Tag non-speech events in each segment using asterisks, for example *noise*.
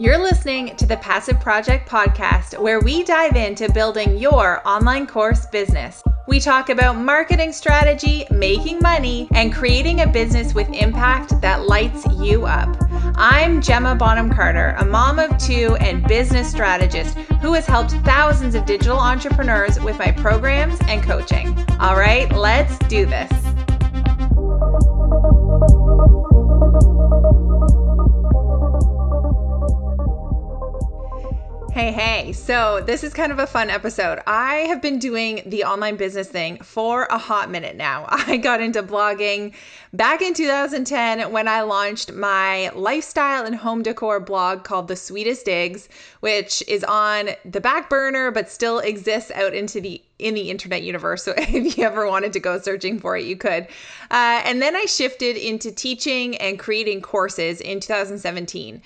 You're listening to the Passive Project Podcast, where we dive into building your online course business. We talk about marketing strategy, making money, and creating a business with impact that lights you up. I'm Gemma Bonham Carter, a mom of two and business strategist who has helped thousands of digital entrepreneurs with my programs and coaching. All right, let's do this. Hey, hey. So, this is kind of a fun episode. I have been doing the online business thing for a hot minute now. *laughs* I got into blogging back in 2010 when I launched my lifestyle and home decor blog called The Sweetest Digs, which is on the back burner but still exists out into the in the internet universe. So *laughs* if you ever wanted to go searching for it, you could. Uh, and then I shifted into teaching and creating courses in 2017.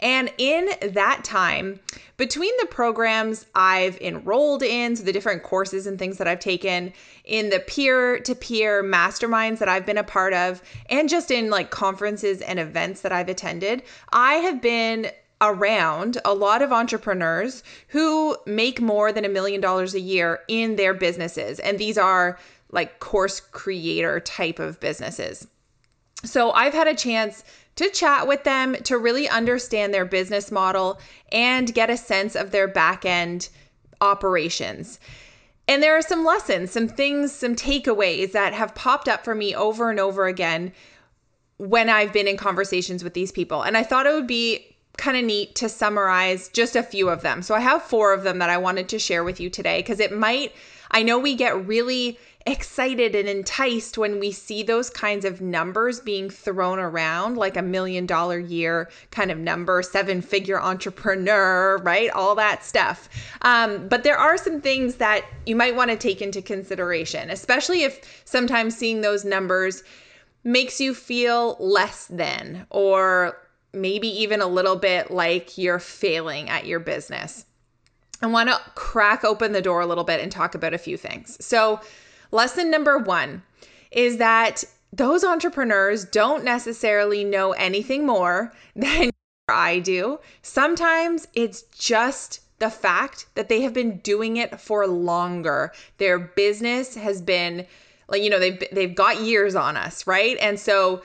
And in that time, between the programs I've enrolled in, so the different courses and things that I've taken, in the peer to peer masterminds that I've been a part of, and just in like conferences and events that I've attended, I have been around a lot of entrepreneurs who make more than a million dollars a year in their businesses. And these are like course creator type of businesses. So I've had a chance to chat with them to really understand their business model and get a sense of their back end operations. And there are some lessons, some things, some takeaways that have popped up for me over and over again when I've been in conversations with these people. And I thought it would be kind of neat to summarize just a few of them. So I have four of them that I wanted to share with you today because it might, I know we get really excited and enticed when we see those kinds of numbers being thrown around, like a million dollar year kind of number, seven figure entrepreneur, right? All that stuff. Um, but there are some things that you might want to take into consideration, especially if sometimes seeing those numbers makes you feel less than or maybe even a little bit like you're failing at your business. I want to crack open the door a little bit and talk about a few things. So, Lesson number one is that those entrepreneurs don't necessarily know anything more *laughs* than I do. Sometimes it's just the fact that they have been doing it for longer. Their business has been like you know they've they've got years on us, right? And so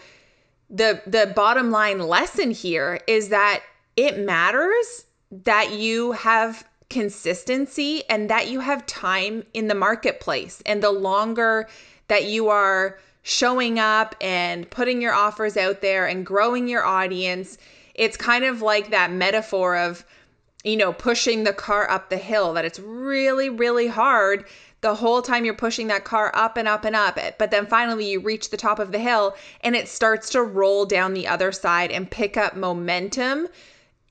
the the bottom line lesson here is that it matters that you have consistency and that you have time in the marketplace. And the longer that you are showing up and putting your offers out there and growing your audience, it's kind of like that metaphor of, you know, pushing the car up the hill, that it's really, really hard the whole time you're pushing that car up and up and up. But then finally you reach the top of the hill and it starts to roll down the other side and pick up momentum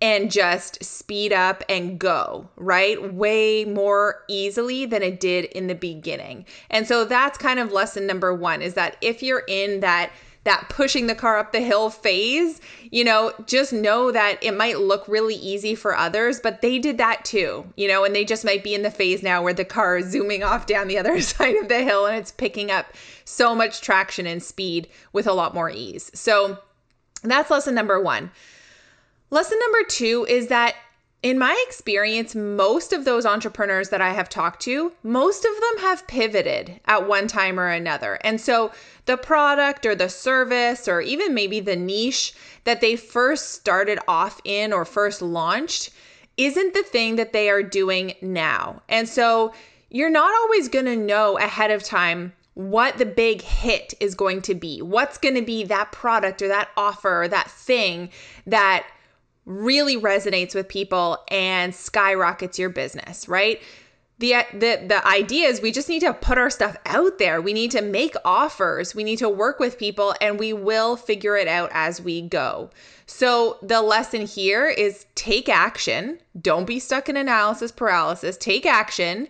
and just speed up and go, right? Way more easily than it did in the beginning. And so that's kind of lesson number 1 is that if you're in that that pushing the car up the hill phase, you know, just know that it might look really easy for others, but they did that too, you know, and they just might be in the phase now where the car is zooming off down the other *laughs* side of the hill and it's picking up so much traction and speed with a lot more ease. So that's lesson number 1. Lesson number two is that in my experience, most of those entrepreneurs that I have talked to, most of them have pivoted at one time or another. And so the product or the service or even maybe the niche that they first started off in or first launched isn't the thing that they are doing now. And so you're not always going to know ahead of time what the big hit is going to be. What's going to be that product or that offer or that thing that really resonates with people and skyrockets your business, right? The, the the idea is we just need to put our stuff out there. We need to make offers. We need to work with people and we will figure it out as we go. So the lesson here is take action. Don't be stuck in analysis paralysis. Take action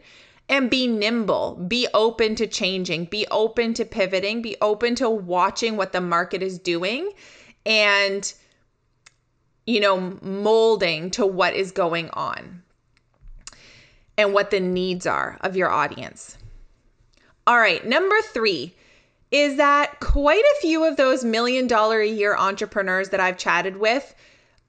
and be nimble. Be open to changing. Be open to pivoting. Be open to watching what the market is doing and you know, molding to what is going on and what the needs are of your audience. All right, number three is that quite a few of those million dollar a year entrepreneurs that I've chatted with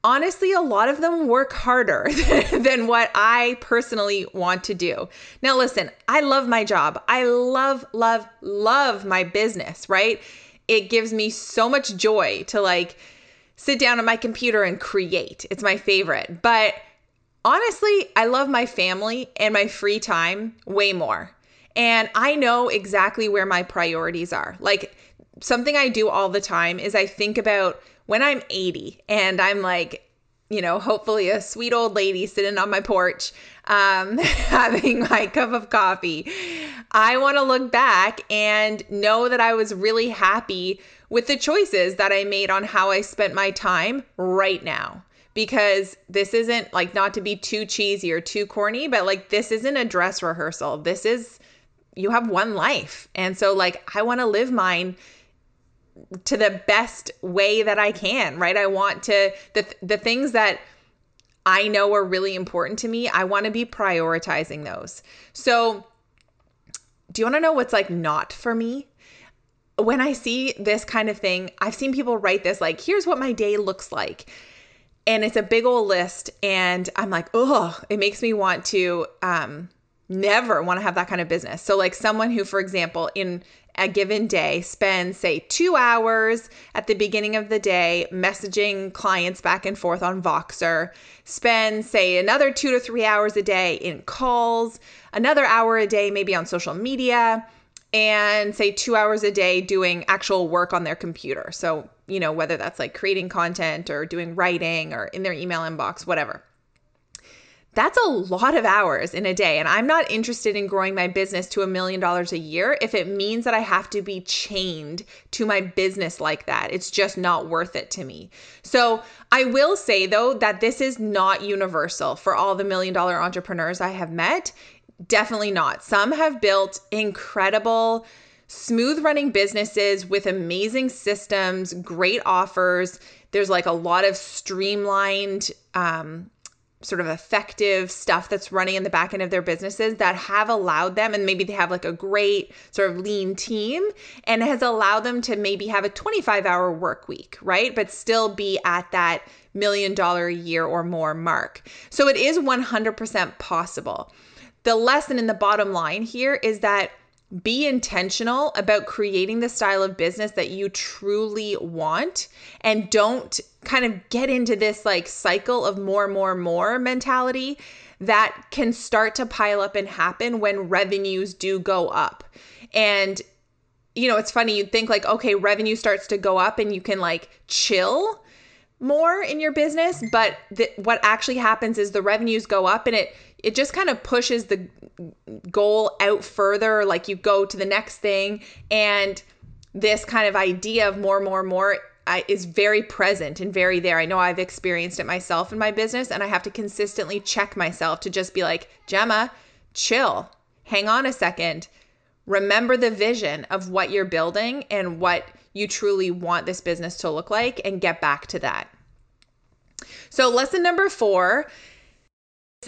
honestly, a lot of them work harder *laughs* than what I personally want to do. Now, listen, I love my job. I love, love, love my business, right? It gives me so much joy to like sit down on my computer and create. It's my favorite. But honestly, I love my family and my free time way more. And I know exactly where my priorities are. Like something I do all the time is I think about when I'm 80 and I'm like, you know, hopefully a sweet old lady sitting on my porch, um, *laughs* having my cup of coffee. I want to look back and know that I was really happy with the choices that I made on how I spent my time right now. Because this isn't like not to be too cheesy or too corny, but like this isn't a dress rehearsal. This is, you have one life. And so, like, I want to live mine to the best way that I can, right? I want to the the things that I know are really important to me, I want to be prioritizing those. So, do you want to know what's like not for me? When I see this kind of thing, I've seen people write this like, here's what my day looks like. And it's a big old list. And I'm like, oh, it makes me want to um, never want to have that kind of business. So, like someone who, for example, in a given day spends, say, two hours at the beginning of the day messaging clients back and forth on Voxer, spends, say, another two to three hours a day in calls, another hour a day maybe on social media, and say two hours a day doing actual work on their computer. So, you know, whether that's like creating content or doing writing or in their email inbox, whatever. That's a lot of hours in a day. And I'm not interested in growing my business to a million dollars a year if it means that I have to be chained to my business like that. It's just not worth it to me. So I will say, though, that this is not universal for all the million dollar entrepreneurs I have met. Definitely not. Some have built incredible, smooth running businesses with amazing systems, great offers. There's like a lot of streamlined, um, sort of effective stuff that's running in the back end of their businesses that have allowed them and maybe they have like a great sort of lean team and has allowed them to maybe have a 25 hour work week right but still be at that million dollar a year or more mark so it is 100% possible the lesson in the bottom line here is that be intentional about creating the style of business that you truly want and don't kind of get into this like cycle of more, more, more mentality that can start to pile up and happen when revenues do go up. And you know, it's funny, you'd think like, okay, revenue starts to go up and you can like chill more in your business, but the, what actually happens is the revenues go up and it it just kind of pushes the goal out further like you go to the next thing and this kind of idea of more more more I, is very present and very there. I know I've experienced it myself in my business, and I have to consistently check myself to just be like, Gemma, chill, hang on a second, remember the vision of what you're building and what you truly want this business to look like, and get back to that. So, lesson number four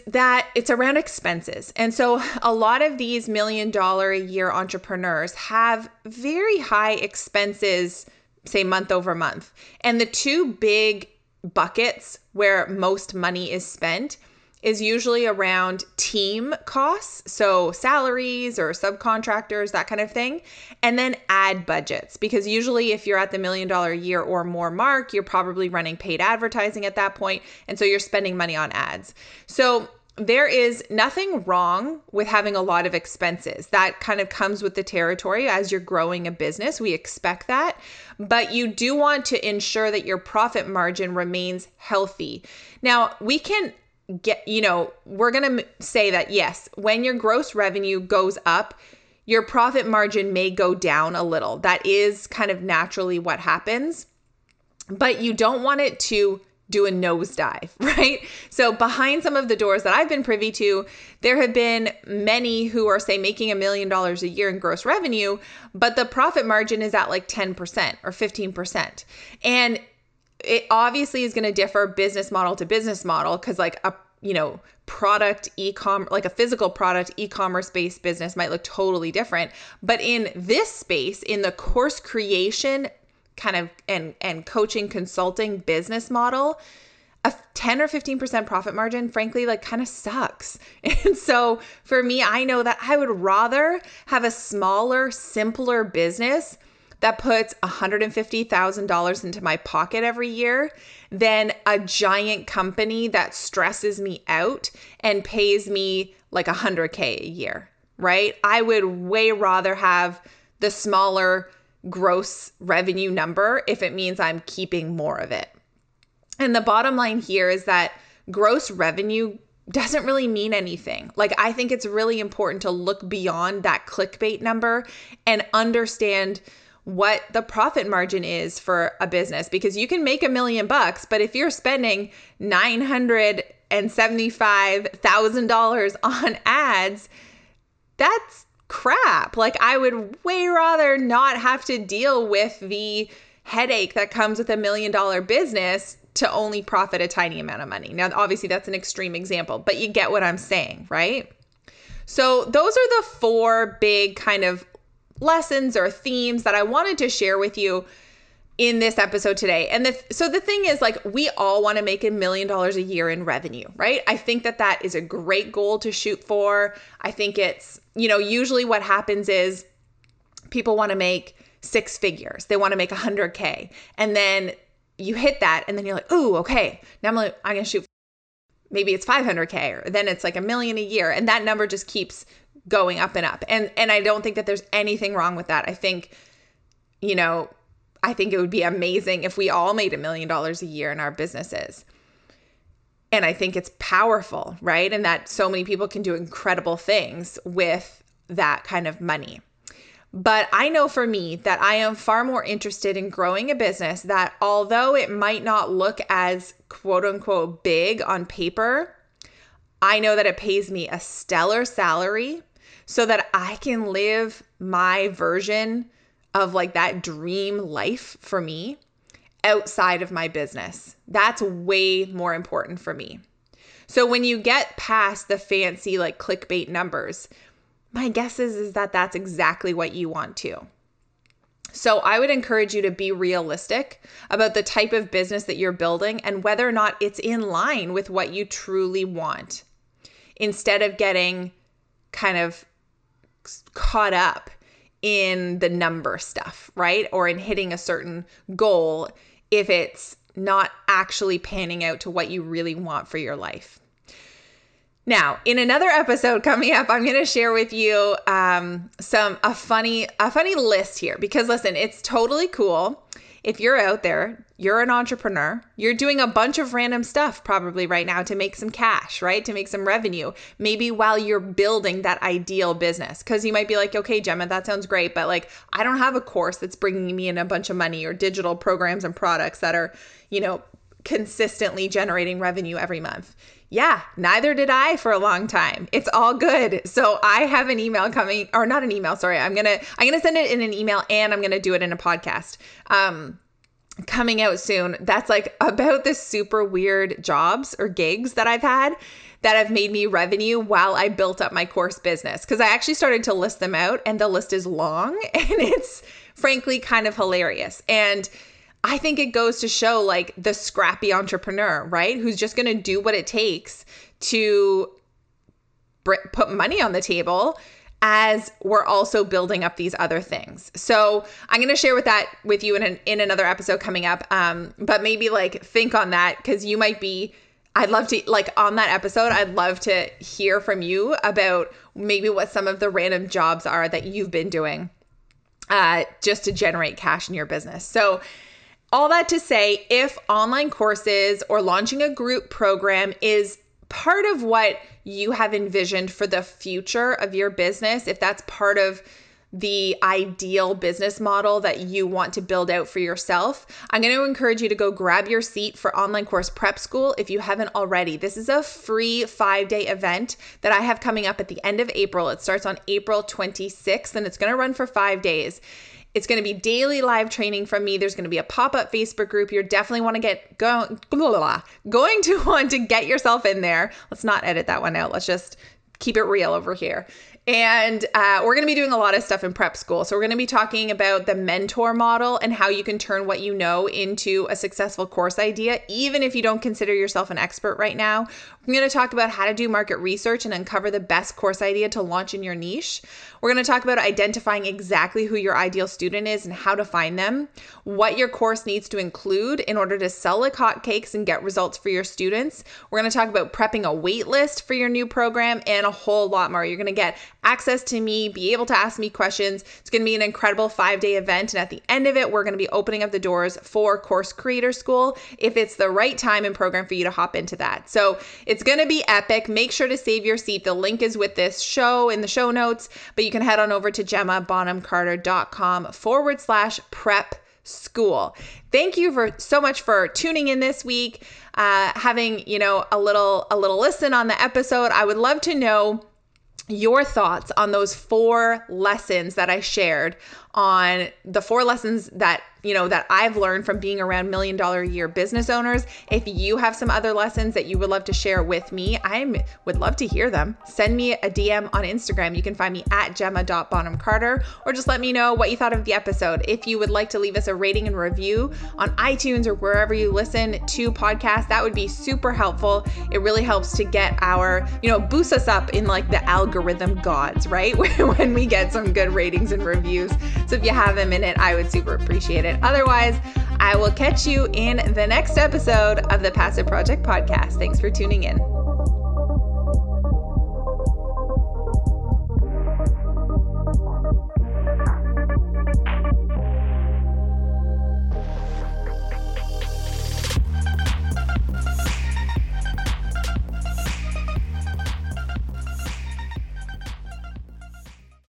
that it's around expenses. And so a lot of these million dollar a year entrepreneurs have very high expenses, say month over month. And the two big buckets where most money is spent is usually around team costs, so salaries or subcontractors, that kind of thing, and then ad budgets. Because usually, if you're at the million dollar year or more mark, you're probably running paid advertising at that point, and so you're spending money on ads. So there is nothing wrong with having a lot of expenses. That kind of comes with the territory as you're growing a business. We expect that. But you do want to ensure that your profit margin remains healthy. Now, we can get, you know, we're going to say that yes, when your gross revenue goes up, your profit margin may go down a little. That is kind of naturally what happens. But you don't want it to do a nosedive, *laughs* right? So, behind some of the doors that I've been privy to, there have been many who are, say, making a million dollars a year in gross revenue, but the profit margin is at like 10% or 15%. And it obviously is going to differ business model to business model because like a you know product e-com like a physical product e-commerce based business might look totally different but in this space in the course creation kind of and and coaching consulting business model a 10 or 15% profit margin, frankly, like kind of sucks. *laughs* And so for me, I know that I would rather have a smaller, simpler business that puts $150,000 into my pocket every year than a giant company that stresses me out and pays me like 100K a year, right? I would way rather have the smaller gross revenue number if it means I'm keeping more of it. And the bottom line here is that gross revenue doesn't really mean anything. Like, I think it's really important to look beyond that clickbait number and understand what the profit margin is for a business because you can make a million bucks, but if you're spending $975,000 on ads, that's crap. Like, I would way rather not have to deal with the headache that comes with a million dollar business to only profit a tiny amount of money. Now, obviously, that's an extreme example, but you get what I'm saying, right? So, those are the four big kind of lessons or themes that I wanted to share with you in this episode today. And the, so the thing is like we all want to make a million dollars a year in revenue, right? I think that that is a great goal to shoot for. I think it's, you know, usually what happens is people want to make six figures. They want to make 100k. And then you hit that and then you're like, "Ooh, okay. Now I'm like I'm going to shoot maybe it's 500k or then it's like a million a year." And that number just keeps going up and up. And and I don't think that there's anything wrong with that. I think you know, I think it would be amazing if we all made a million dollars a year in our businesses. And I think it's powerful, right? And that so many people can do incredible things with that kind of money. But I know for me that I am far more interested in growing a business that, although it might not look as quote unquote big on paper, I know that it pays me a stellar salary so that I can live my version of like that dream life for me outside of my business. That's way more important for me. So when you get past the fancy like clickbait numbers, my guess is, is that that's exactly what you want to. So I would encourage you to be realistic about the type of business that you're building and whether or not it's in line with what you truly want. Instead of getting kind of caught up in the number stuff, right? Or in hitting a certain goal if it's not actually panning out to what you really want for your life. Now, in another episode coming up, I'm going to share with you um, some a funny a funny list here because listen, it's totally cool if you're out there, you're an entrepreneur, you're doing a bunch of random stuff probably right now to make some cash, right? To make some revenue, maybe while you're building that ideal business. Cause you might be like, okay, Gemma, that sounds great, but like, I don't have a course that's bringing me in a bunch of money or digital programs and products that are, you know, consistently generating revenue every month. Yeah, neither did I for a long time. It's all good. So I have an email coming or not an email, sorry. I'm to I'm to send it in an email and I'm to do it in a podcast. Um coming out soon. That's like about the super weird jobs or gigs that I've had that have made me revenue while I built up my course business. Cuz I actually started to list them out and the list is long *laughs* and it's frankly kind of hilarious. And I think it goes to show like the scrappy entrepreneur, right? Who's just going to do what it takes to put money on the table as we're also building up these other things. So I'm going to share with that with you in an, in another episode coming up. Um, but maybe like think on that because you might be. I'd love to like on that episode. I'd love to hear from you about maybe what some of the random jobs are that you've been doing, uh, just to generate cash in your business. So all that to say, if online courses or launching a group program is part of what you have envisioned for the future of your business, if that's part of the ideal business model that you want to build out for yourself, I'm going to encourage you to go grab your seat for Online Course Prep School if you haven't already. This is a free five day event that I have coming up at the end of April. It starts on April 26th and it's going to run for five days. It's going to be daily live training from me. There's going to be a pop up Facebook group. You're definitely want to get go, blah, blah, blah, going to *laughs* want to get yourself in there. Let's not edit that one out. Let's just keep it real over here. And uh, we're going to be doing a lot of stuff in prep school. So, we're going to be talking about the mentor model and how you can turn what you know into a successful course idea, even if you don't consider yourself an expert right now. We're going to talk about how to do market research and uncover the best course idea to launch in your niche. We're going to talk about identifying exactly who your ideal student is and how to find them, what your course needs to include in order to sell like hotcakes and get results for your students. We're going to talk about prepping a wait list for your new program and a whole lot more. You're going to get access to me, be able to ask me questions. It's going to be an incredible five day event. And at the end of it, we're going to be opening up the doors for Course Creator School if it's the right time and program for you to hop into that. So it's going to be epic. Make sure to save your seat. The link is with this show in the show notes, but you can head on over to gemmabonhamcarter.com forward slash prep school. Thank you for so much for tuning in this week, uh, having you know a little a little listen on the episode. I would love to know your thoughts on those four lessons that I shared on the four lessons that you know that I've learned from being around million dollar a year business owners. If you have some other lessons that you would love to share with me, I would love to hear them. Send me a DM on Instagram. You can find me at gemma.bonhamcarter or just let me know what you thought of the episode. If you would like to leave us a rating and review on iTunes or wherever you listen to podcasts, that would be super helpful. It really helps to get our, you know, boost us up in like the algorithm gods, right? *laughs* when we get some good ratings and reviews. So if you have a minute, I would super appreciate it. Otherwise, I will catch you in the next episode of the Passive Project Podcast. Thanks for tuning in.